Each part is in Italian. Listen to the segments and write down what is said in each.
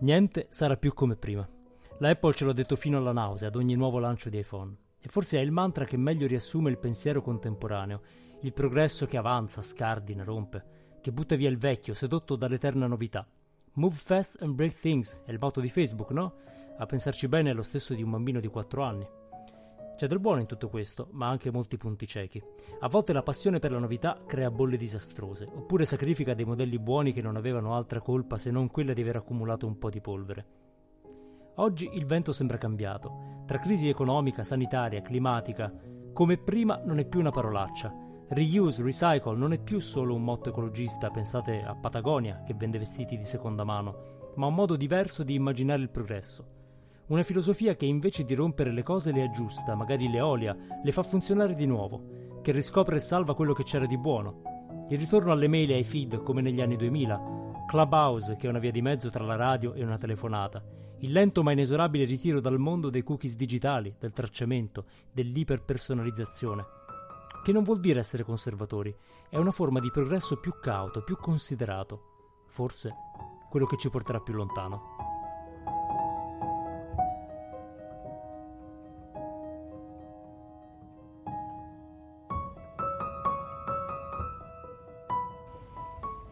Niente sarà più come prima. La Apple ce l'ha detto fino alla nausea ad ogni nuovo lancio di iPhone. E forse è il mantra che meglio riassume il pensiero contemporaneo, il progresso che avanza, scardina, rompe, che butta via il vecchio, sedotto dall'eterna novità. Move fast and break things è il motto di Facebook, no? A pensarci bene è lo stesso di un bambino di 4 anni. C'è del buono in tutto questo, ma anche molti punti ciechi. A volte la passione per la novità crea bolle disastrose, oppure sacrifica dei modelli buoni che non avevano altra colpa se non quella di aver accumulato un po' di polvere. Oggi il vento sembra cambiato. Tra crisi economica, sanitaria, climatica, come prima non è più una parolaccia. Reuse, recycle non è più solo un motto ecologista, pensate a Patagonia che vende vestiti di seconda mano, ma un modo diverso di immaginare il progresso. Una filosofia che invece di rompere le cose le aggiusta, magari le olia, le fa funzionare di nuovo, che riscopre e salva quello che c'era di buono. Il ritorno alle mail e ai feed come negli anni 2000, Clubhouse che è una via di mezzo tra la radio e una telefonata, il lento ma inesorabile ritiro dal mondo dei cookies digitali, del tracciamento, dell'iperpersonalizzazione. Che non vuol dire essere conservatori, è una forma di progresso più cauto, più considerato. Forse quello che ci porterà più lontano.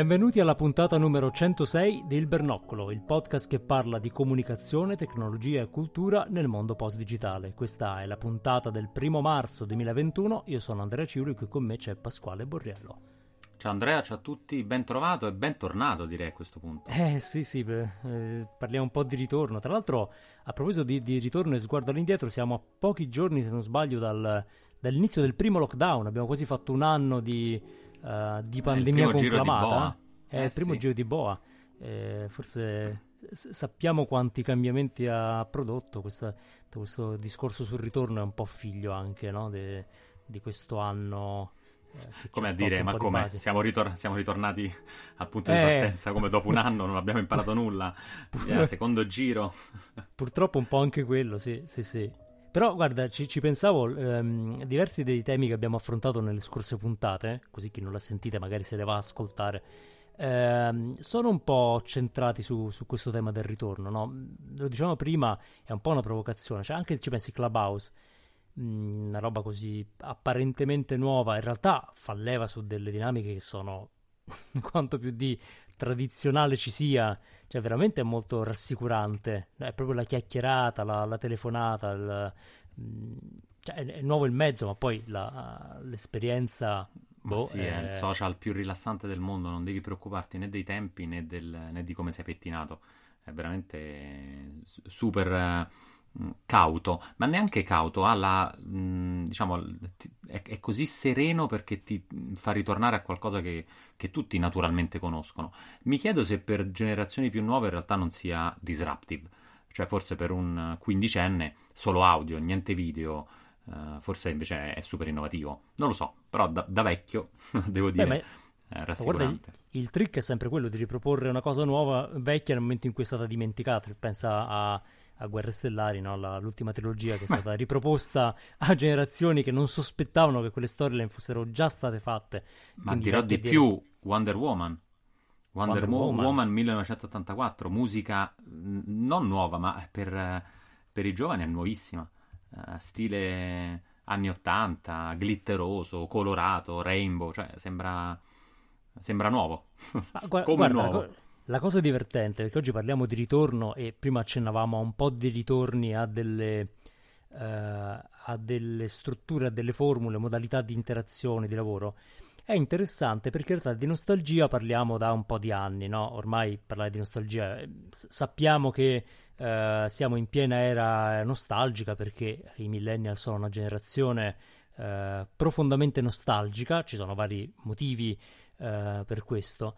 Benvenuti alla puntata numero 106 di Il Bernoccolo, il podcast che parla di comunicazione, tecnologia e cultura nel mondo post-digitale. Questa è la puntata del primo marzo 2021. Io sono Andrea Ciuri e qui con me c'è Pasquale Borriello. Ciao Andrea, ciao a tutti, ben trovato e bentornato direi a quessto punto. Eh sì sì, eh, parliamo un po' di ritorno. Tra l'altro, a proposito di, di ritorno e sguardo all'indietro, siamo a pochi giorni, se non sbaglio, dal- dall'inizio del primo lockdown. Abbiamo quasi fatto un anno di, eh, di pandemia primo giro di conclamata. boa. È Eh, il primo sì. giro di boa. Eh, forse sappiamo quanti cambiamenti ha prodotto. Questa- questo discorso sul ritorno è un po' figlio anche no, de- di questo anno. eh, Come a dire, ma di come? Siamo, ritor- siamo ritornati al punto di Eh. partenza come dopo un anno, non abbiamo imparato nulla. Yeah, secondo giro. Purtroppo un po' anche quello, sì, sì, sì. Però guarda, ci, ci pensavo, ehm, diversi dei temi che abbiamo affrontato nelle scorse puntate, così chi non l'ha sentita magari se le va a ascoltare, ehm, sono un po' centrati su, su questo tema del ritorno, no? Lo dicevamo prima, è un po' una provocazione, cioè anche se ci pensi Clubhouse, mh, una roba così apparentemente nuova, in realtà fa leva su delle dinamiche che sono quanto più di tradizionale ci sia, cioè veramente è molto rassicurante, è proprio la chiacchierata, la, la telefonata, il, mh, cioè è, è nuovo il mezzo, ma poi la- l'esperienza... Boh, sì, è il social più rilassante del mondo, non devi preoccuparti né dei tempi né, del- né di come sei pettinato. È veramente super cauto, ma neanche cauto, ha la, mh, diciamo, l- ti- è, è così sereno perché ti fa ritornare a qualcosa che, che tutti naturalmente conoscono. Mi chiedo se per generazioni più nuove in realtà non sia disruptive, cioè forse per un quindicenne solo audio, niente video. eh, forse invece è super innovativo, non lo so, però da, da vecchio devo Beh, dire è ma guarda, il, il trick è sempre quello di riproporre una cosa nuova, vecchia nel momento in cui è stata dimenticata. Pensa a, a Guerre Stellari, no? La- l'ultima trilogia che è stata riproposta a generazioni che non sospettavano che quelle storyline fossero già state fatte. Ma Quindi dirò di dire- più, Wonder Woman. Wonder, Wonder Wo- Woman. Woman 1984, musica mh, non nuova, ma per, eh, per i giovani è nuovissima. Eh, stile anni 80, glitteroso, colorato, rainbow, cioè sembra, sembra nuovo. Ma gua- Come guarda, nuovo. co- la cosa divertente, perché oggi parliamo di ritorno e prima accennavamo a un po' di ritorni a delle, eh, a delle strutture, a delle formule, modalità di interazione, di lavoro. È interessante perché in realtà di nostalgia parliamo da un po' di anni, no? Ormai parlare di nostalgia, eh, sappiamo che eh, siamo in piena era nostalgica perché i millennial sono una generazione eh, profondamente nostalgica, ci sono vari motivi per questo.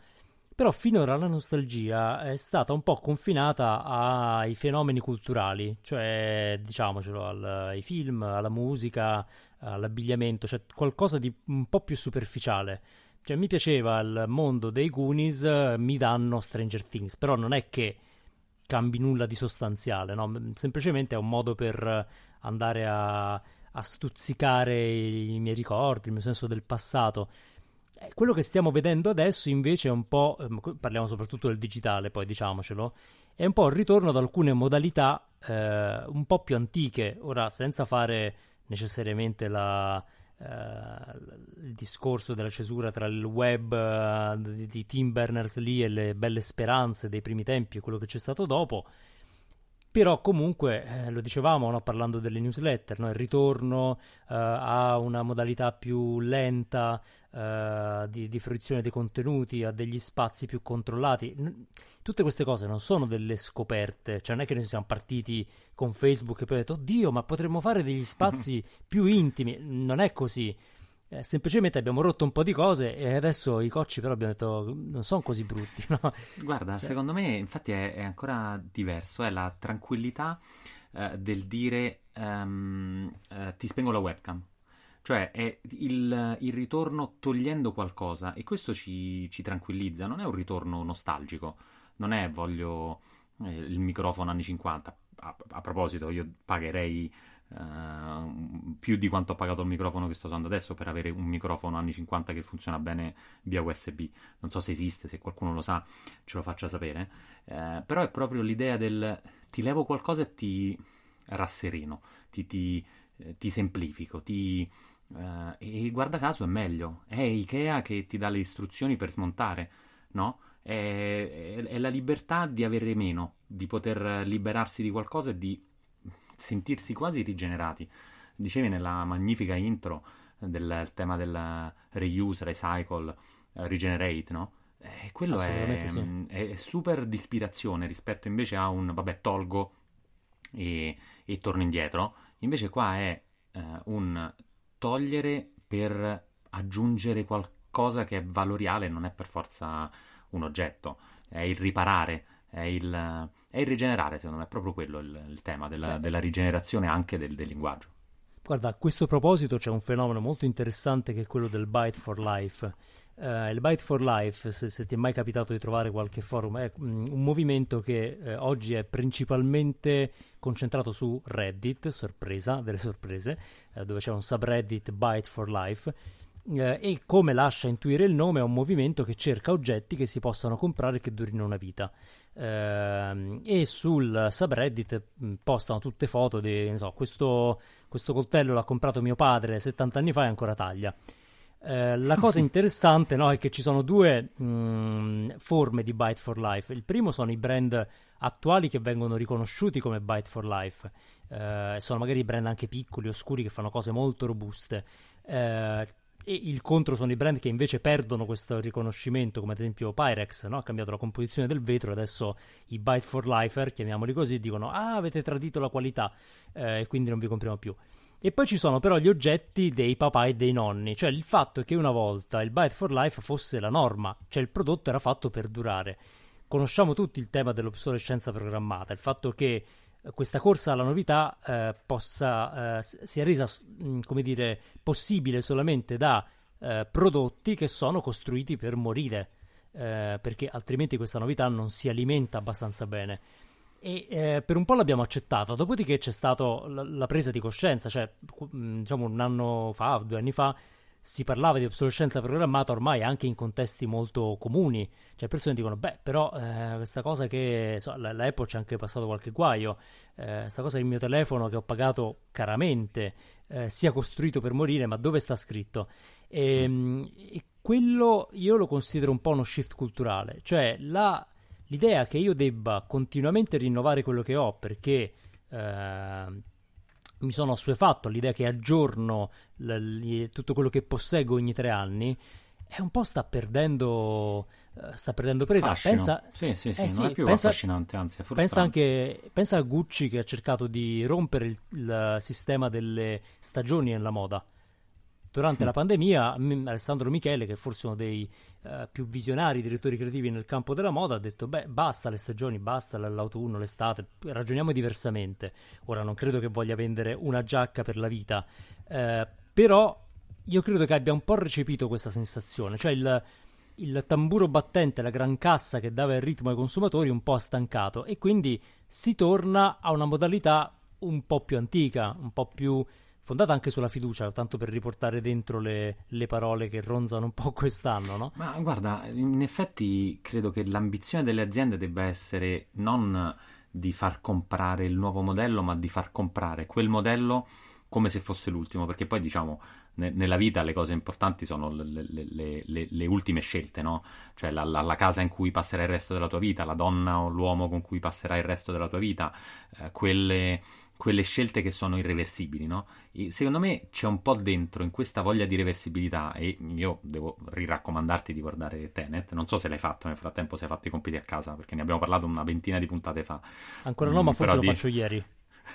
Però finora la nostalgia è stata un po' confinata ai fenomeni culturali, cioè diciamocelo, al, ai film, alla musica, all'abbigliamento, cioè qualcosa di un po' più superficiale. Cioè mi piaceva il mondo dei Goonies, mi danno Stranger Things, però non è che cambi nulla di sostanziale, no? semplicemente è un modo per andare a, a stuzzicare i miei ricordi, il mio senso del passato. Eh, quello che stiamo vedendo adesso invece è un po', ehm, parliamo soprattutto del digitale, poi diciamocelo, è un po' il ritorno ad alcune modalità eh, un po' più antiche, ora senza fare necessariamente la, eh, il discorso della cesura tra il web uh, di, di Tim Berners-Lee e le belle speranze dei primi tempi e quello che c'è stato dopo, però comunque, eh, lo dicevamo no, parlando delle newsletter, no, il ritorno eh, a una modalità più lenta eh, di, di, fruizione dei contenuti, a degli spazi più controllati. Tutte queste cose non sono delle scoperte, cioè non è che noi siamo partiti con Facebook e poi abbiamo detto, oddio, ma potremmo fare degli spazi più intimi. Non è così. Eh, semplicemente abbiamo rotto un po' di cose e adesso i cocci però abbiamo detto non sono così brutti. No? Guarda, cioè... secondo me infatti è, è, ancora diverso, è la tranquillità eh, del dire um, eh, ti spengo la webcam. Cioè è il, il ritorno togliendo qualcosa e questo ci, ci, tranquillizza, non è un ritorno nostalgico, non è voglio eh, il microfono anni 50. A, a proposito, io pagherei Uh, più di quanto ho pagato il microfono che sto usando adesso per avere un microfono anni 50 che funziona bene via USB. Non so se esiste, se qualcuno lo sa ce lo faccia sapere. Uh, però è proprio l'idea del ti levo qualcosa e ti rassereno, ti, ti, eh, ti semplifico, ti, uh, e guarda caso è meglio. È Ikea che ti dà le istruzioni per smontare, no? È, è, è la libertà di avere meno, di poter liberarsi di qualcosa e di sentirsi quasi rigenerati. Dicevi nella magnifica intro del tema del reuse, recycle, regenerate, no? E eh, quello è, sì. Mm, è, super di ispirazione rispetto invece a un vabbè, tolgo e, e torno indietro. Invece qua è uh, un togliere per aggiungere qualcosa che è valoriale, non è per forza un oggetto, è il riparare, è il, è il rigenerare, secondo me, è proprio quello il, il tema della, della, rigenerazione anche del, del, linguaggio. Guarda, a questo proposito c'è un fenomeno molto interessante che è quello del Byte for Life. Uh, il Byte for Life, se, se, ti è mai capitato di trovare qualche forum, è um, un movimento che uh, oggi è principalmente concentrato su Reddit, sorpresa delle sorprese, uh, dove c'è un subreddit Byte for Life. e come lascia intuire il nome, è un movimento che cerca oggetti che si possano comprare e che durino una vita. Uh, e sul subreddit mm, postano tutte foto di so, questo, questo, coltello l'ha comprato mio padre 70 anni fa e ancora taglia. Uh, la cosa interessante no, è che ci sono due mh, mm, forme di Byte for Life. Il primo sono i brand attuali che vengono riconosciuti come Byte for Life. Uh, sono magari brand anche piccoli, oscuri, che fanno cose molto robuste. Uh, e il contro sono i brand che invece perdono questo riconoscimento, come ad esempio Pyrex, no? ha cambiato la composizione del vetro, adesso i Byte for Lifer, chiamiamoli così, dicono ah avete tradito la qualità eh, e quindi non vi compriamo più. E poi ci sono però gli oggetti dei papà e dei nonni, cioè il fatto che una volta il Byte for Life fosse la norma, cioè il prodotto era fatto per durare. Conosciamo tutti il tema dell'obsolescenza programmata, il fatto che questa corsa alla novità eh, possa, eh, sia resa mm, come dire, possibile solamente da eh, prodotti che sono costruiti per morire, eh, perché altrimenti questa novità non si alimenta abbastanza bene. E eh, per un po' l'abbiamo accettata, dopodiché c'è stata la, la, presa di coscienza, cioè mm, diciamo un anno fa, due anni fa, si parlava di obsolescenza programmata ormai anche in contesti molto comuni, cioè persone dicono beh però eh, questa cosa che so, la, la, Apple ha anche passato qualche guaio, eh, questa cosa del mio telefono che ho pagato caramente eh, sia costruito per morire ma dove sta scritto? E, mm. e, quello io lo considero un po' uno shift culturale, cioè la, l'idea che io debba continuamente rinnovare quello che ho perché eh, mi sono assuefatto all'idea che aggiorno l- l- tutto quello che posseggo ogni tre anni è un po' sta perdendo uh, sta perdendo presa. Pensa sì sì sì, eh, non è più pensa, affascinante anzi è pensa anche pensa a Gucci che ha cercato di rompere il, il sistema delle stagioni nella moda durante la pandemia Alessandro Michele, che è forse uno dei uh, più visionari direttori creativi nel campo della moda, ha detto beh basta le stagioni, basta l'autunno, l'estate, ragioniamo diversamente. Ora non credo che voglia vendere una giacca per la vita, uh, però io credo che abbia un po' recepito questa sensazione, cioè il, il tamburo battente, la gran cassa che dava il ritmo ai consumatori un po' ha stancato. E quindi si torna a una modalità un po' più antica, un po' più fondata anche sulla fiducia, tanto per riportare dentro le, le, parole che ronzano un po' quest'anno, no? Ma guarda, in effetti credo che l'ambizione delle aziende debba essere non di far comprare il nuovo modello, ma di far comprare quel modello come se fosse l'ultimo, perché poi diciamo ne, nella vita le cose importanti sono le, le, le, le ultime scelte, no? Cioè la, la, la, casa in cui passerai il resto della tua vita, la donna o l'uomo con cui passerai il resto della tua vita, eh, quelle, quelle, scelte che sono irreversibili, no? E secondo me c'è un po' dentro in questa voglia di reversibilità e io devo riraccomandarti di guardare Tenet, non so se l'hai fatto nel frattempo, se hai fatto i compiti a casa, perché ne abbiamo parlato una ventina di puntate fa. Ancora no, mm, ma forse lo di... faccio ieri.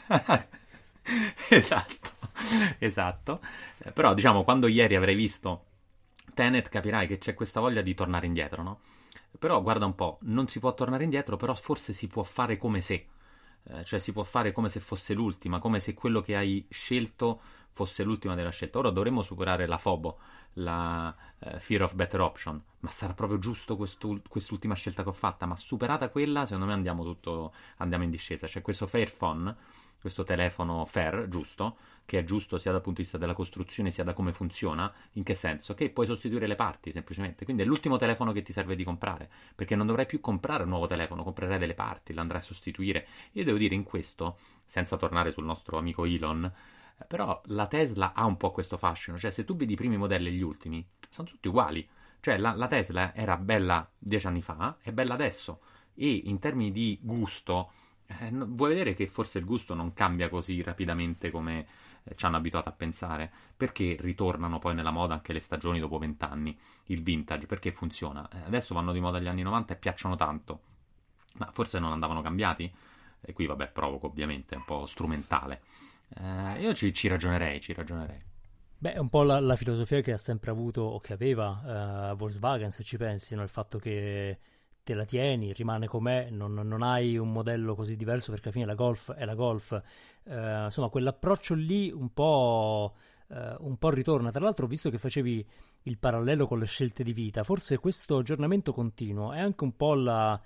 esatto, esatto. Eh, però diciamo, quando ieri avrai visto Tenet capirai che c'è questa voglia di tornare indietro, no? Però guarda un po', non si può tornare indietro, però forse si può fare come se. Eh, cioè si può fare come se fosse l'ultima, come se quello che hai scelto fosse l'ultima della scelta. Ora dovremmo superare la FOBO, la uh, Fear of Better Option, ma sarà proprio giusto quest'ultima scelta che ho fatta, ma superata quella, secondo me andiamo, tutto, andiamo in discesa. C'è questo Fairphone questo telefono Fair, giusto, che è giusto sia dal punto di vista della costruzione sia da come funziona, in che senso? Che puoi sostituire le parti semplicemente, quindi è l'ultimo telefono che ti serve di comprare, perché non dovrai più comprare un nuovo telefono, comprerai delle parti, l'andrai a sostituire. Io devo dire in questo, senza tornare sul nostro amico Elon, eh, però la Tesla ha un po' questo fascino, cioè se tu vedi i primi modelli e gli ultimi, sono tutti uguali. Cioè la, la Tesla era bella dieci anni fa, è bella adesso, e in termini di gusto eh, vuoi vedere che forse il gusto non cambia così rapidamente come eh, ci hanno abituato a pensare? Perché ritornano poi nella moda anche le stagioni dopo vent'anni, il vintage? Perché funziona? Eh, adesso vanno di moda gli anni 90 e piacciono tanto, ma forse non andavano cambiati? E qui vabbè provoco ovviamente, è un po' strumentale. Eh, io ci, ci, ragionerei, ci ragionerei. Beh, è un po' la, la, filosofia che ha sempre avuto o che aveva uh, Volkswagen, se ci pensi, no? il fatto che te la tieni, rimane com'è, non, non, hai un modello così diverso perché alla fine la Golf è la Golf. Eh, insomma, quell'approccio lì un po', eh, un po' ritorna. Tra l'altro, visto che facevi il parallelo con le scelte di vita, forse questo aggiornamento continuo è anche un po' la,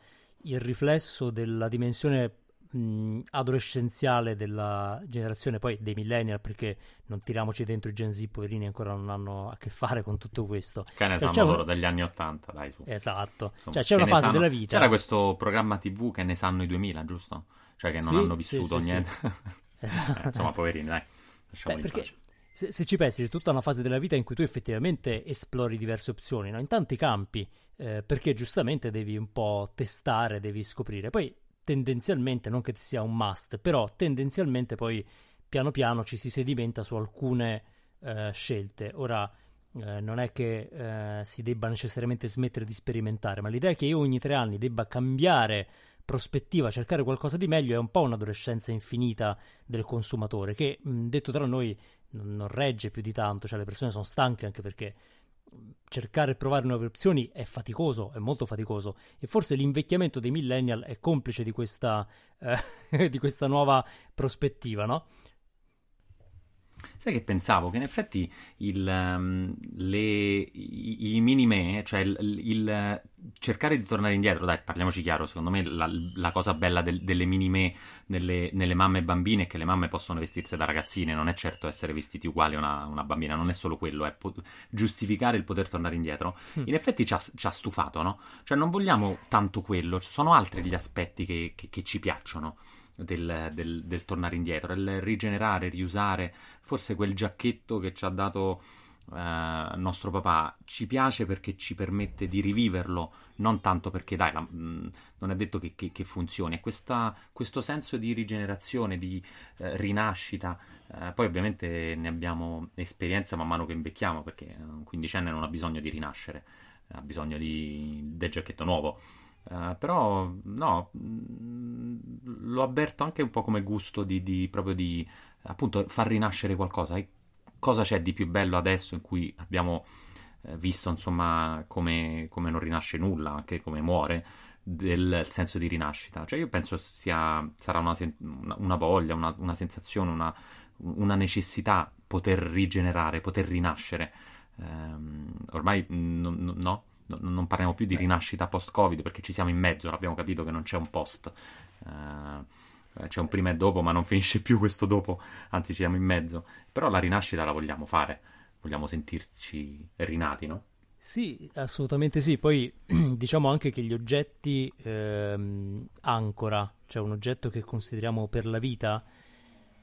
il riflesso della dimensione mh, adolescenziale della generazione poi dei millennial perché non tiriamoci dentro i Gen Z poverini ancora non hanno a che fare con tutto questo che ne cioè, sanno loro un... degli anni 80 dai su esatto Insomma, cioè c'è una fase sanno... della vita c'era questo programma tv che ne sanno i 2000 giusto? cioè che non sì, hanno vissuto sì, niente sì, esatto. eh, insomma poverini dai Beh, perché se, se, ci pensi, c'è tutta una fase della vita in cui tu effettivamente esplori diverse opzioni, no? in tanti campi, eh, perché giustamente devi un po' testare, devi scoprire. Poi tendenzialmente, non che sia un must, però tendenzialmente poi piano piano ci si sedimenta su alcune eh, scelte. Ora, eh, non è che eh, si debba necessariamente smettere di sperimentare, ma l'idea che io ogni tre anni debba cambiare prospettiva, cercare qualcosa di meglio, è un po' un'adolescenza infinita del consumatore, che mh, detto tra noi non, regge più di tanto, cioè le persone sono stanche anche perché cercare e provare nuove opzioni è faticoso, è molto faticoso e forse l'invecchiamento dei millennial è complice di questa, eh, di questa nuova prospettiva, no? Sai che pensavo? Che in effetti il, um, le, i, i mini-me, cioè il, il, cercare di tornare indietro, dai, parliamoci chiaro, secondo me la, la cosa bella del, delle mini-me nelle, nelle, mamme bambine è che le mamme possono vestirsi da ragazzine, non è certo essere vestiti uguali a una, una bambina, non è solo quello, è po- giustificare il poter tornare indietro. Mm. In effetti ci ha, ci ha, stufato, no? Cioè non vogliamo tanto quello, ci sono altri gli aspetti che, che, che ci piacciono del, del, del tornare indietro, il rigenerare, riusare, forse quel giacchetto che ci ha dato Uh, nostro papà ci piace perché ci permette di riviverlo, non tanto perché dai, la, mh, mm, non è detto che, che, che funzioni, questa, questo senso di rigenerazione, di uh, rinascita. Uh, poi ovviamente ne abbiamo esperienza man mano che invecchiamo, perché un quindicenne non ha bisogno di rinascere, ha bisogno di, del giacchetto nuovo. Uh, però no, mm, lo avverto anche un po' come gusto di, di, proprio di appunto far rinascere qualcosa. cosa c'è di più bello adesso in cui abbiamo eh, visto insomma come, come, non rinasce nulla, anche come muore, del senso di rinascita. Cioè io penso sia, sarà una, una voglia, una, una sensazione, una, una, necessità poter rigenerare, poter rinascere. Um, ormai no, no, non parliamo più di rinascita post-Covid perché ci siamo in mezzo, abbiamo capito che non c'è un post. Uh, c'è un prima e dopo, ma non finisce più questo dopo, anzi ci siamo in mezzo. Però la rinascita la vogliamo fare, vogliamo sentirci rinati, no? Sì, assolutamente sì. Poi diciamo anche che gli oggetti ehm, ancora, cioè un oggetto che consideriamo per la vita,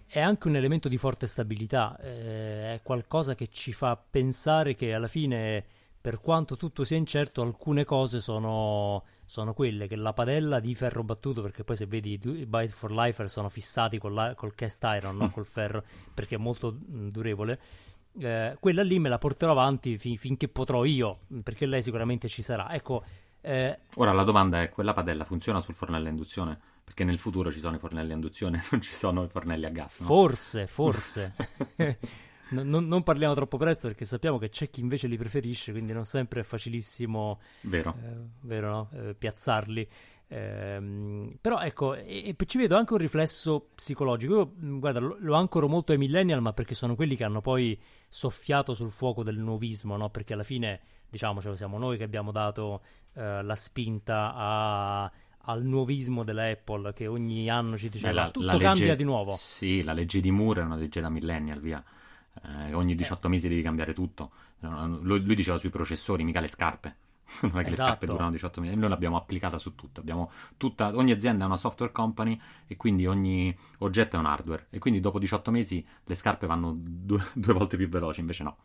è anche un elemento di forte stabilità, eh, è qualcosa che ci fa pensare che alla fine, per quanto tutto sia incerto, alcune cose sono, sono quelle, che la padella di ferro battuto, perché poi se vedi i Bite for Lifer sono fissati col, col cast iron, no? col ferro, perché è molto mh, durevole eh, quella lì me la porterò avanti fin- finché potrò io, perché lei sicuramente ci sarà. Ecco, eh... Ora la domanda è: quella padella funziona sul fornello a induzione? Perché nel futuro ci sono i fornelli a induzione, non ci sono i fornelli a gas. No? Forse, forse. non, non, parliamo troppo presto perché sappiamo che c'è chi invece li preferisce, quindi non sempre è facilissimo vero. Eh, vero, no? eh, piazzarli. Ehm, però ecco, e, e, ci vedo anche un riflesso psicologico. Io, mm, guarda, lo, lo, ancoro molto ai millennial, ma perché sono quelli che hanno poi soffiato sul fuoco del nuovismo, no? Perché alla fine, diciamocelo, siamo noi che abbiamo dato eh, la spinta a, al nuovismo della Apple, che ogni anno ci dice la, tutto la legge, cambia di nuovo. Sì, la legge di Moore è una legge da millennial, via. Eh, ogni 18 eh. mesi devi cambiare tutto. Lui, lui diceva sui processori, mica le scarpe non è che esatto. le scarpe esatto. durano 18 mesi, noi l'abbiamo applicata su tutto. Abbiamo tutta, ogni azienda è una software company e quindi ogni oggetto è un hardware. E quindi dopo 18 mesi le scarpe vanno due, due volte più veloci, invece no.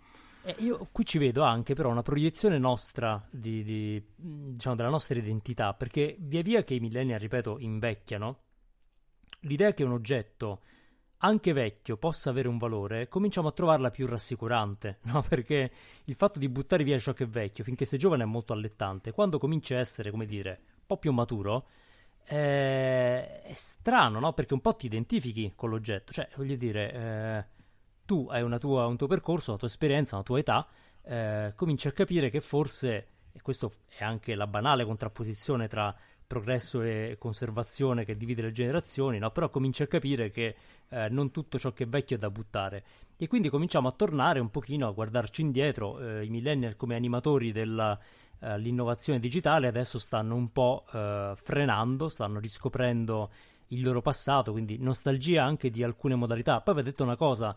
Eh, io qui ci vedo anche però una proiezione nostra di, di, diciamo, della nostra identità, perché via via che i millennial, ripeto, invecchiano, l'idea che un oggetto anche vecchio possa avere un valore, cominciamo a trovarla più rassicurante, no? Perché il fatto di buttare via ciò che è vecchio, finché sei giovane, è molto allettante. Quando comincia a essere, come dire, un po' più maturo, eh, è strano, no? Perché un po' ti identifichi con l'oggetto. Cioè, voglio dire, eh, tu hai tua, un tuo percorso, una tua esperienza, una tua età, eh, cominci a capire che forse, e questo è anche la banale contrapposizione tra progresso e conservazione che divide le generazioni, no? però cominci a capire che eh, non tutto ciò che è vecchio è da buttare. E quindi cominciamo a tornare un pochino a guardarci indietro. Eh, I millennial come animatori dell'innovazione eh, digitale adesso stanno un po' eh, frenando, stanno riscoprendo il loro passato, quindi nostalgia anche di alcune modalità. Poi vi ho detto una cosa,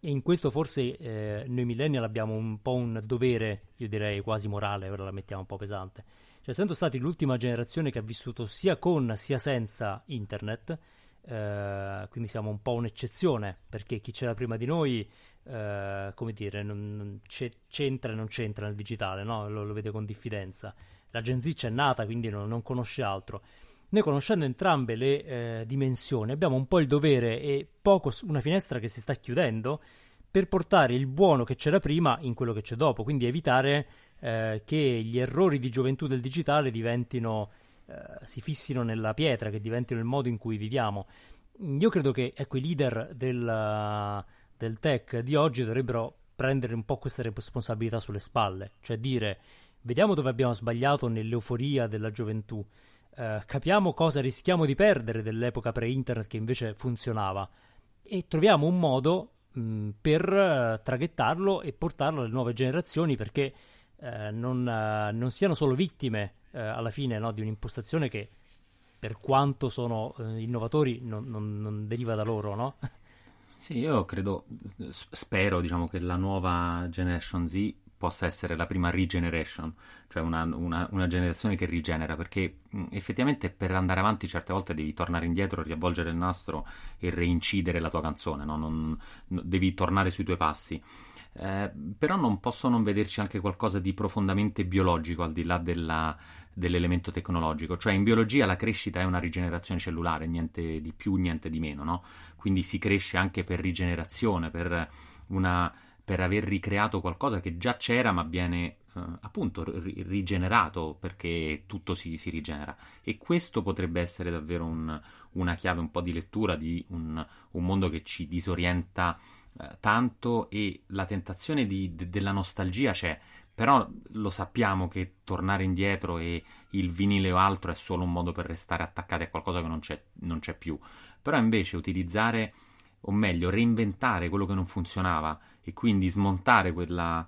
e in questo forse eh, noi millennial abbiamo un po' un dovere, io direi quasi morale, ora la mettiamo un po' pesante. Cioè, essendo stati l'ultima generazione che ha vissuto sia con sia senza internet, eh, quindi siamo un po' un'eccezione perché chi c'era prima di noi, eh, come dire, non, non c'entra e non c'entra nel digitale, no? lo, lo, vede con diffidenza. La Gen Z c'è nata, quindi non, non conosce altro. Noi conoscendo entrambe le eh, dimensioni abbiamo un po' il dovere e poco una finestra che si sta chiudendo per portare il buono che c'era prima in quello che c'è dopo, quindi evitare eh, che gli errori di gioventù del digitale diventino eh, si fissino nella pietra, che diventino il modo in cui viviamo. Io credo che ecco, i leader del, del tech di oggi dovrebbero prendere un po' questa responsabilità sulle spalle, cioè dire vediamo dove abbiamo sbagliato nell'euforia della gioventù, eh, capiamo cosa rischiamo di perdere dell'epoca pre-internet che invece funzionava. E troviamo un modo mh, per uh, traghettarlo e portarlo alle nuove generazioni perché uh, non, uh, non, siano solo vittime eh, alla fine no, di un'impostazione che per quanto sono eh, innovatori non, non, non, deriva da loro, no? Sì, io credo, spero diciamo che la nuova Generation Z possa essere la prima regeneration, cioè una, una, una generazione che rigenera, perché mh, effettivamente per andare avanti certe volte devi tornare indietro, riavvolgere il nastro e reincidere la tua canzone, no? non, no, devi tornare sui tuoi passi. Eh, però non posso non vederci anche qualcosa di profondamente biologico al di là della, dell'elemento tecnologico, cioè in biologia la crescita è una rigenerazione cellulare, niente di più, niente di meno, no? Quindi si cresce anche per rigenerazione, per, una, per aver ricreato qualcosa che già c'era ma viene eh, appunto ri- rigenerato perché tutto si, si, rigenera. E questo potrebbe essere davvero un, una chiave un po' di lettura di un, un mondo che ci disorienta eh, tanto e la tentazione di, de, della nostalgia c'è, però lo sappiamo che tornare indietro e il vinile o altro è solo un modo per restare attaccati a qualcosa che non c'è, non c'è più. Però invece utilizzare, o meglio, reinventare quello che non funzionava e quindi smontare quella,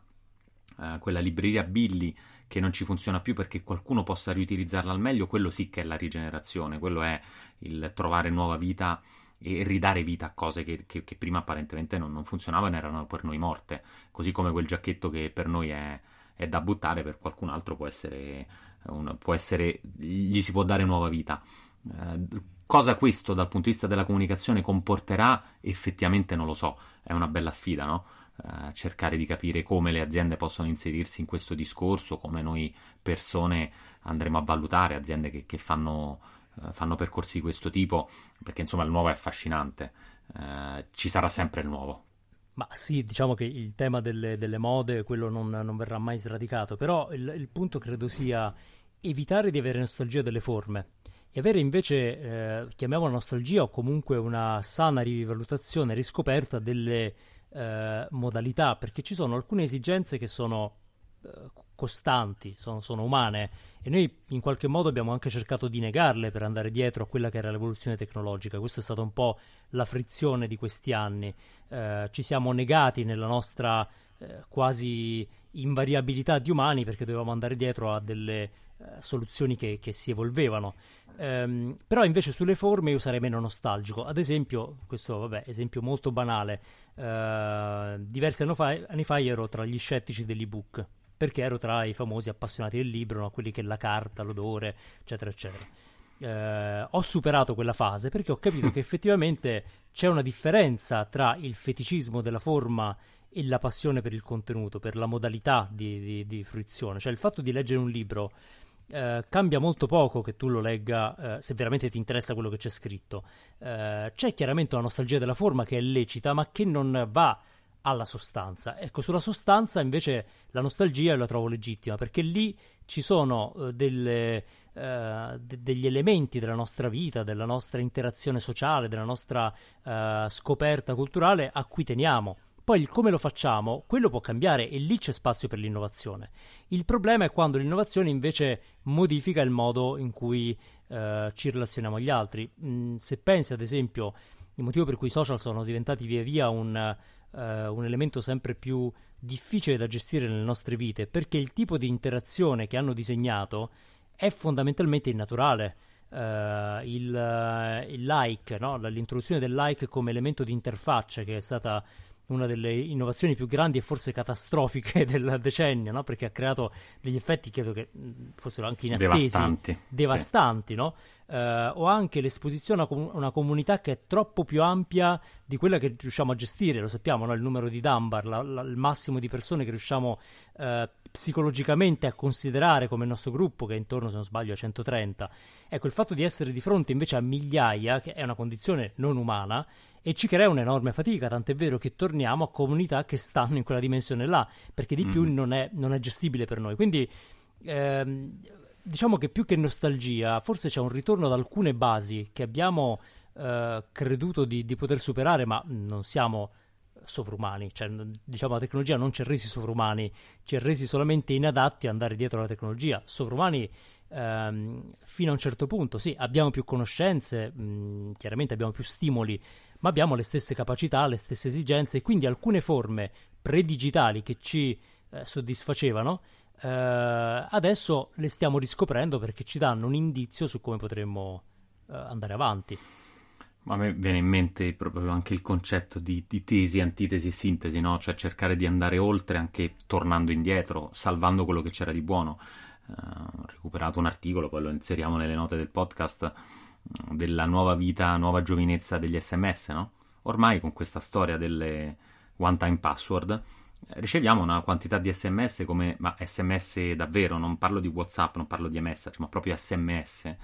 uh, quella libreria Billy che non ci funziona più perché qualcuno possa riutilizzarla al meglio, quello sì che è la rigenerazione, quello è il trovare nuova vita e ridare vita a cose che, che, che prima apparentemente non, non, funzionavano erano per noi morte, così come quel giacchetto che per noi è, è da buttare, per qualcun altro può essere, un, può essere, gli si può dare nuova vita. Eh, cosa questo dal punto di vista della comunicazione comporterà effettivamente non lo so, è una bella sfida, no? Uh, cercare di capire come le aziende possono inserirsi in questo discorso, come noi persone andremo a valutare aziende che, che fanno eh, fanno percorsi di questo tipo, perché insomma il nuovo è affascinante, eh, ci sarà sempre il nuovo. Ma sì, diciamo che il tema delle, delle mode, quello non, non, verrà mai sradicato, però il, il, punto credo sia evitare di avere nostalgia delle forme e avere invece, eh, chiamiamola nostalgia o comunque una sana rivalutazione, riscoperta delle eh, modalità, perché ci sono alcune esigenze che sono eh, costanti, sono, sono, umane e noi in qualche modo abbiamo anche cercato di negarle per andare dietro a quella che era l'evoluzione tecnologica. Questa è stata un po' la frizione di questi anni. Eh, ci siamo negati nella nostra eh, quasi invariabilità di umani perché dovevamo andare dietro a delle eh, soluzioni che, che, si evolvevano. Um, però invece sulle forme io sarei meno nostalgico. Ad esempio, questo vabbè, esempio molto banale, uh, diversi anni fa, anni fa ero tra gli scettici dell'ebook perché ero tra i famosi appassionati del libro, no? quelli che la carta, l'odore, eccetera, eccetera. Eh, ho superato quella fase perché ho capito che effettivamente c'è una differenza tra il feticismo della forma e la passione per il contenuto, per la modalità di, di, di fruizione. Cioè il fatto di leggere un libro eh, cambia molto poco che tu lo legga eh, se veramente ti interessa quello che c'è scritto. Eh, c'è chiaramente una nostalgia della forma che è lecita, ma che non va alla sostanza. Ecco, sulla sostanza invece la nostalgia la trovo legittima perché lì ci sono uh, delle, de- degli elementi della nostra vita, della nostra interazione sociale, della nostra uh, scoperta culturale a cui teniamo. Poi il come lo facciamo, quello può cambiare e lì c'è spazio per l'innovazione. Il problema è quando l'innovazione invece modifica il modo in cui ci relazioniamo agli altri. Mm, se pensi ad esempio il motivo per cui i social sono diventati via via un, uh, un elemento sempre più difficile da gestire nelle nostre vite, perché il tipo di interazione che hanno disegnato è fondamentalmente innaturale. Uh, il, uh, il, like, no? l'introduzione del like come elemento di interfaccia che è stata una delle innovazioni più grandi e forse catastrofiche del decennio, no? perché ha creato degli effetti, credo che fossero anche inattesi, devastanti, devastanti sì. no? eh, o anche l'esposizione a una comunità che è troppo più ampia di quella che riusciamo a gestire, lo sappiamo, no? il numero di Dunbar, la, la, il massimo di persone che riusciamo eh, psicologicamente a considerare come il nostro gruppo, che è intorno, se non sbaglio, a 130. Ecco, il fatto di essere di fronte invece a migliaia, che è una condizione non umana, e ci crea un'enorme fatica, tant'è vero che torniamo a comunità che stanno in quella dimensione là, perché di mm. più non è, non è, gestibile per noi. Quindi ehm, diciamo che più che nostalgia, forse c'è un ritorno ad alcune basi che abbiamo eh, creduto di, di, poter superare, ma non siamo sovrumani, cioè diciamo la tecnologia non ci ha resi sovrumani, ci ha resi solamente inadatti ad andare dietro alla tecnologia. Sovrumani ehm, fino a un certo punto, sì, abbiamo più conoscenze, mh, chiaramente abbiamo più stimoli, ma abbiamo le stesse capacità, le stesse esigenze e quindi alcune forme predigitali che ci eh, soddisfacevano eh, adesso le stiamo riscoprendo perché ci danno un indizio su come potremmo eh, andare avanti. A me viene in mente proprio anche il concetto di, di, tesi, antitesi e sintesi, no? Cioè cercare di andare oltre anche tornando indietro, salvando quello che c'era di buono. Uh, ho recuperato un articolo, poi lo inseriamo nelle note del podcast, uh, della nuova vita, nuova giovinezza degli sms, no? Ormai con questa storia delle one time password riceviamo una quantità di sms come, ma sms davvero, non parlo di whatsapp, non parlo di message, ma proprio sms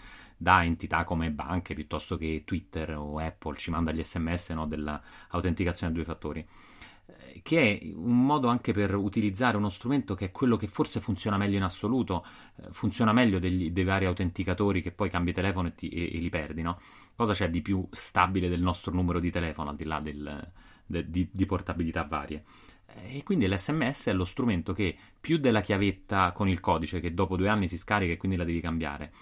da entità come banche piuttosto che Twitter o Apple ci manda gli sms no, dell'autenticazione a due fattori eh, che è un modo anche per utilizzare uno strumento che è quello che forse funziona meglio in assoluto, eh, funziona meglio degli, dei vari autenticatori che poi cambi telefono e, ti, e, e li perdi, no? Cosa c'è di più stabile del nostro numero di telefono al di là del, de, di, di portabilità varie. E quindi l'SMS è lo strumento che più della chiavetta con il codice che dopo due anni si scarica e quindi la devi cambiare,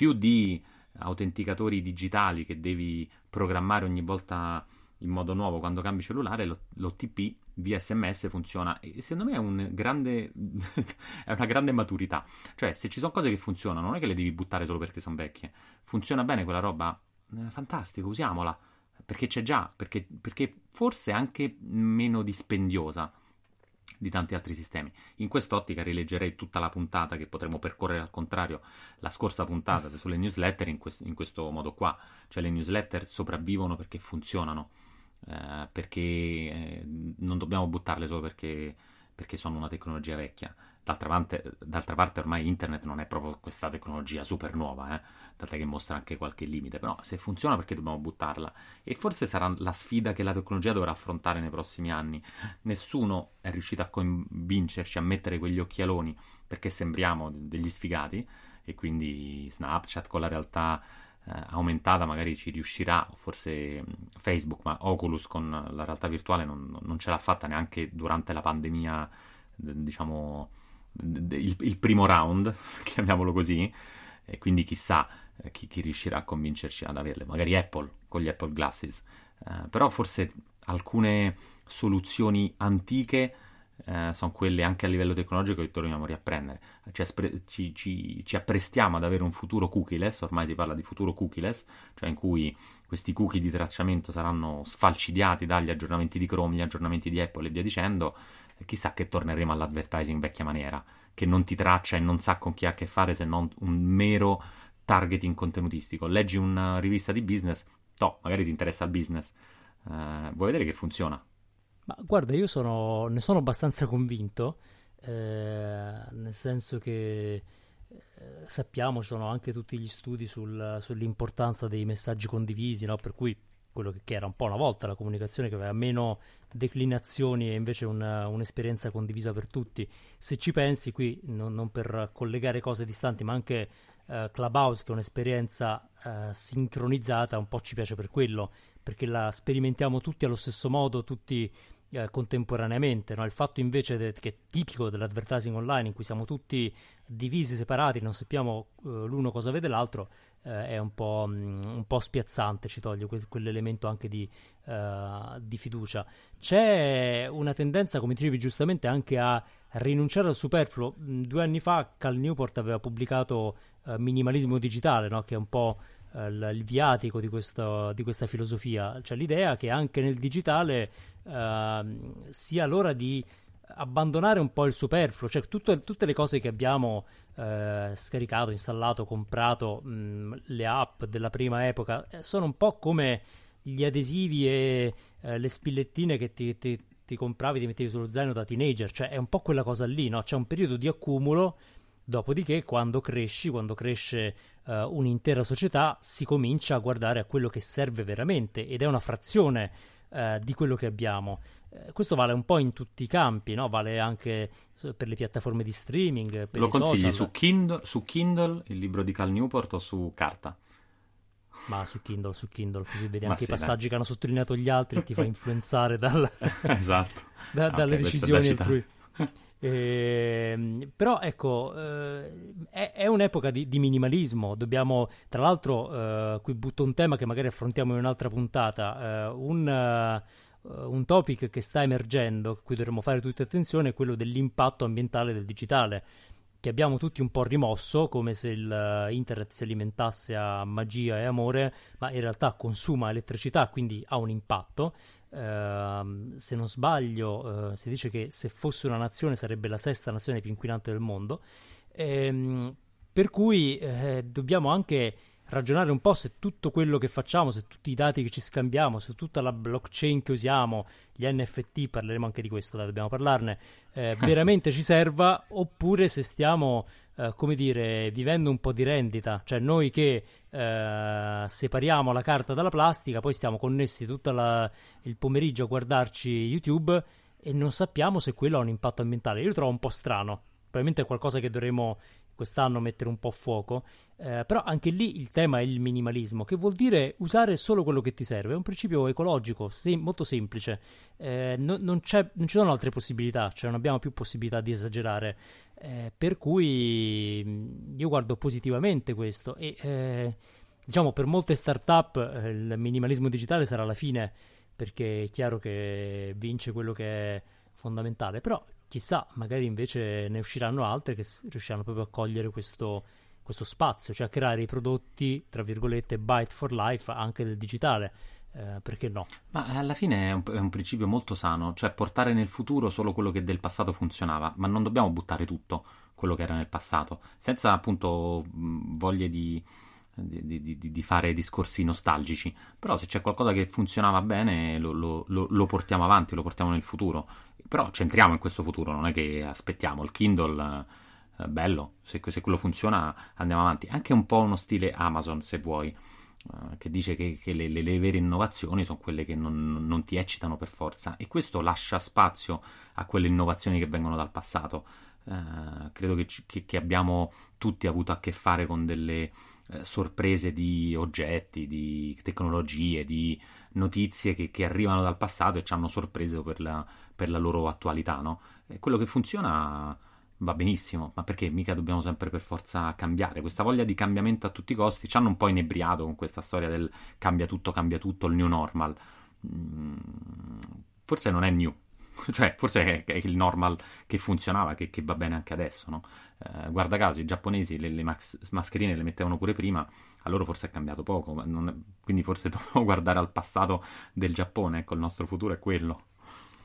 più di autenticatori digitali che devi programmare ogni volta in modo nuovo quando cambi cellulare, l'OTP via sms funziona e secondo me è, un grande, è una grande maturità. Cioè, se ci sono cose che funzionano, non è che le devi buttare solo perché sono vecchie. Funziona bene quella roba? Eh, fantastico, usiamola. Perché c'è già, perché, perché forse è anche meno dispendiosa di tanti altri sistemi. In quest'ottica rileggerei tutta la puntata che potremmo percorrere al contrario, la scorsa puntata sulle newsletter in, quest- in questo modo qua. Cioè le newsletter sopravvivono perché funzionano eh, perché eh, non dobbiamo buttarle solo perché, perché, sono una tecnologia vecchia. D'altra parte, d'altra parte, ormai internet non è proprio questa tecnologia super nuova, eh? tant'è che mostra anche qualche limite, però se funziona perché dobbiamo buttarla? E forse sarà la sfida che la tecnologia dovrà affrontare nei prossimi anni. Nessuno è riuscito a convincerci a mettere quegli occhialoni perché sembriamo degli sfigati e quindi Snapchat con la realtà eh, aumentata magari ci riuscirà, forse Facebook, ma Oculus con la realtà virtuale non, non ce l'ha fatta neanche durante la pandemia, diciamo, il, il primo round, chiamiamolo così, e quindi chissà eh, chi, chi, riuscirà a convincerci ad averle, magari Apple con gli Apple Glasses, eh, però forse alcune soluzioni antiche eh, sono quelle anche a livello tecnologico che dobbiamo riapprendere. Ci, aspre- ci, ci, ci, apprestiamo ad avere un futuro cookieless, ormai si parla di futuro cookieless, cioè in cui questi cookie di tracciamento saranno sfalcidiati dagli aggiornamenti di Chrome, gli aggiornamenti di Apple e via dicendo. Chissà che torneremo all'advertising vecchia maniera, che non ti traccia e non sa con chi ha a che fare se non un mero targeting contenutistico. Leggi una rivista di business, to, magari ti interessa il business, eh, vuoi vedere che funziona? Ma guarda, io sono, ne sono abbastanza convinto, eh, nel senso che eh, sappiamo, ci sono anche tutti gli studi sul, sull'importanza dei messaggi condivisi, no? per cui quello che, era un po' una volta la comunicazione che aveva meno declinazioni e invece una, un'esperienza condivisa per tutti. Se ci pensi qui, non, non per collegare cose distanti, ma anche uh, Clubhouse che è un'esperienza uh, sincronizzata, un po' ci piace per quello, perché la sperimentiamo tutti allo stesso modo, tutti eh, contemporaneamente. No? Il fatto invece de- che è tipico dell'advertising online, in cui siamo tutti divisi, separati, non sappiamo eh, l'uno cosa vede l'altro, eh, è un po', mh, mm, un po', spiazzante, ci toglie que- quell'elemento anche di, uh, di, fiducia. C'è una tendenza, come dicevi giustamente, anche a rinunciare al superfluo. Mm, due anni fa Cal Newport aveva pubblicato uh, Minimalismo Digitale, no? che è un po' il viatico di, questo, di, questa filosofia, cioè l'idea che anche nel digitale uh, sia l'ora di abbandonare un po' il superfluo, cioè tutto, tutte le cose che abbiamo uh, scaricato, installato, comprato, mh, le app della prima epoca, eh, sono un po' come gli adesivi e uh, le spillettine che ti, ti, ti compravi, ti mettevi sullo zaino da teenager, cioè è un po' quella cosa lì, no? c'è un periodo di accumulo Dopodiché, quando cresci, quando cresce uh, un'intera società, si comincia a guardare a quello che serve veramente ed è una frazione uh, di quello che abbiamo. Uh, questo vale un po' in tutti i campi, no? vale anche per le piattaforme di streaming. Lo consigli su Kindle, su Kindle, il libro di Cal Newport, o su carta? Ma su Kindle, su Kindle, così vedi Ma anche sì, i passaggi dai. che hanno sottolineato gli altri e ti fa influenzare dal... esatto. da, dalle okay, decisioni altrui. Eh, però ecco, eh, è, è, un'epoca di, di, minimalismo. Dobbiamo, tra l'altro, eh, qui butto un tema che magari affrontiamo in un'altra puntata. Eh, un, uh, un, topic che sta emergendo, a cui dovremmo fare tutta attenzione, è quello dell'impatto ambientale del digitale. Che abbiamo tutti un po' rimosso, come se il, uh, internet si alimentasse a magia e amore, ma in realtà consuma elettricità, quindi ha un impatto. Uh, se non sbaglio, uh, si dice che se fosse una nazione sarebbe la sesta nazione più inquinante del mondo. Ehm, per cui eh, dobbiamo anche ragionare un po' se tutto quello che facciamo, se tutti i dati che ci scambiamo, se tutta la blockchain che usiamo, gli NFT, parleremo anche di questo, dai, dobbiamo parlarne, eh, veramente ci serva oppure se stiamo eh, come dire, vivendo un po' di rendita, cioè noi che eh, separiamo la carta dalla plastica, poi stiamo connessi tutto il pomeriggio a guardarci YouTube e non sappiamo se quello ha un impatto ambientale. Io lo trovo un po' strano, probabilmente è qualcosa che dovremo quest'anno mettere un po' fuoco, eh, però anche lì il tema è il minimalismo, che vuol dire usare solo quello che ti serve, è un principio ecologico, sem- molto semplice, eh, no, non, non, ci sono altre possibilità, cioè non abbiamo più possibilità di esagerare, eh, per cui mm, io guardo positivamente questo e eh, diciamo per molte start-up eh, il minimalismo digitale sarà la fine perché è chiaro che vince quello che è fondamentale, però chissà, magari invece ne usciranno altre che riusciranno proprio a cogliere questo, questo spazio, cioè a creare i prodotti, tra virgolette, byte for life anche del digitale. Eh, perché no? Ma alla fine è un, è un, principio molto sano, cioè portare nel futuro solo quello che del passato funzionava, ma non dobbiamo buttare tutto quello che era nel passato, senza appunto voglie di, di, di, di fare discorsi nostalgici. Però se c'è qualcosa che funzionava bene lo, lo, lo, lo portiamo avanti, lo portiamo nel futuro però centriamo in questo futuro, non è che aspettiamo. Il Kindle, eh, bello, se, se, quello funziona andiamo avanti. Anche un po' uno stile Amazon, se vuoi, eh, che dice che, che le, le, le, vere innovazioni sono quelle che non, non, ti eccitano per forza. E questo lascia spazio a quelle innovazioni che vengono dal passato. Eh, credo che, che, che, abbiamo tutti avuto a che fare con delle eh, sorprese di oggetti, di tecnologie, di notizie che, che arrivano dal passato e ci hanno sorpreso per la per la loro attualità, no? Quello che funziona va benissimo, ma perché mica dobbiamo sempre per forza cambiare? Questa voglia di cambiamento a tutti i costi ci hanno un po' inebriato con questa storia del cambia tutto, cambia tutto, il new normal. Mm, forse non è new, cioè forse è, il normal che funzionava, che, che va bene anche adesso, no? eh, guarda caso, i giapponesi le, le max, mascherine le mettevano pure prima, a loro forse è cambiato poco, è, quindi forse dobbiamo guardare al passato del Giappone, ecco, il nostro futuro è quello.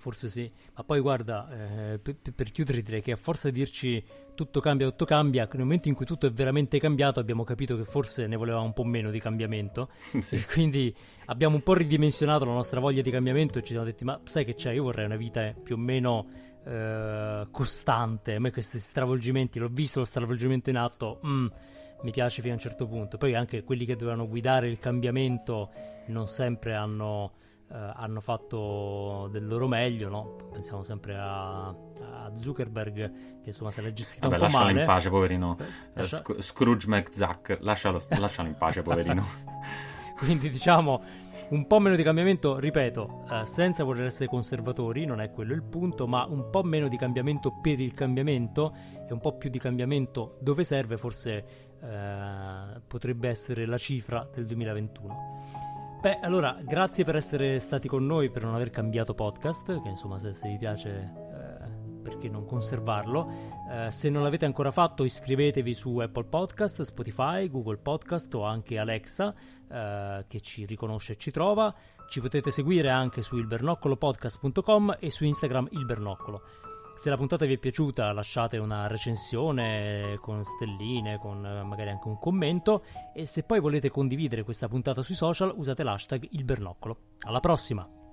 Forse sì, ma poi guarda, eh, per, per, chiudere direi che a forza di dirci tutto cambia, tutto cambia, nel momento in cui tutto è veramente cambiato abbiamo capito che forse ne voleva un po' meno di cambiamento. Sì. e quindi abbiamo un po' ridimensionato la nostra voglia di cambiamento e ci siamo detti ma sai che c'è, io vorrei una vita più o meno eh, costante, a me questi stravolgimenti, l'ho visto lo stravolgimento in atto, mm, mi piace fino a un certo punto, poi anche quelli che dovevano guidare il cambiamento non sempre hanno eh, hanno fatto del loro meglio, no? pensiamo sempre a, a, Zuckerberg che insomma se l'è gestito Vabbè, un po' lascialo male. in pace poverino, eh, lascia... Sc- Scrooge McZack, lascialo, lascialo in pace poverino. Quindi diciamo un po' meno di cambiamento, ripeto, eh, senza voler essere conservatori, non è quello il punto, ma un po' meno di cambiamento per il cambiamento e un po' più di cambiamento dove serve, forse eh, potrebbe essere la cifra del 2021. Beh, allora, grazie per essere stati con noi, per non aver cambiato podcast, che insomma se, se vi piace eh, perché non conservarlo. Eh, se non l'avete ancora fatto iscrivetevi su Apple Podcast, Spotify, Google Podcast o anche Alexa eh, che ci riconosce e ci trova. Ci potete seguire anche su ilbernoccolopodcast.com e su Instagram ilbernoccolo. Se la puntata vi è piaciuta lasciate una recensione con stelline, con eh, magari anche un commento e se poi volete condividere questa puntata sui social usate l'hashtag il bernoccolo. Alla prossima!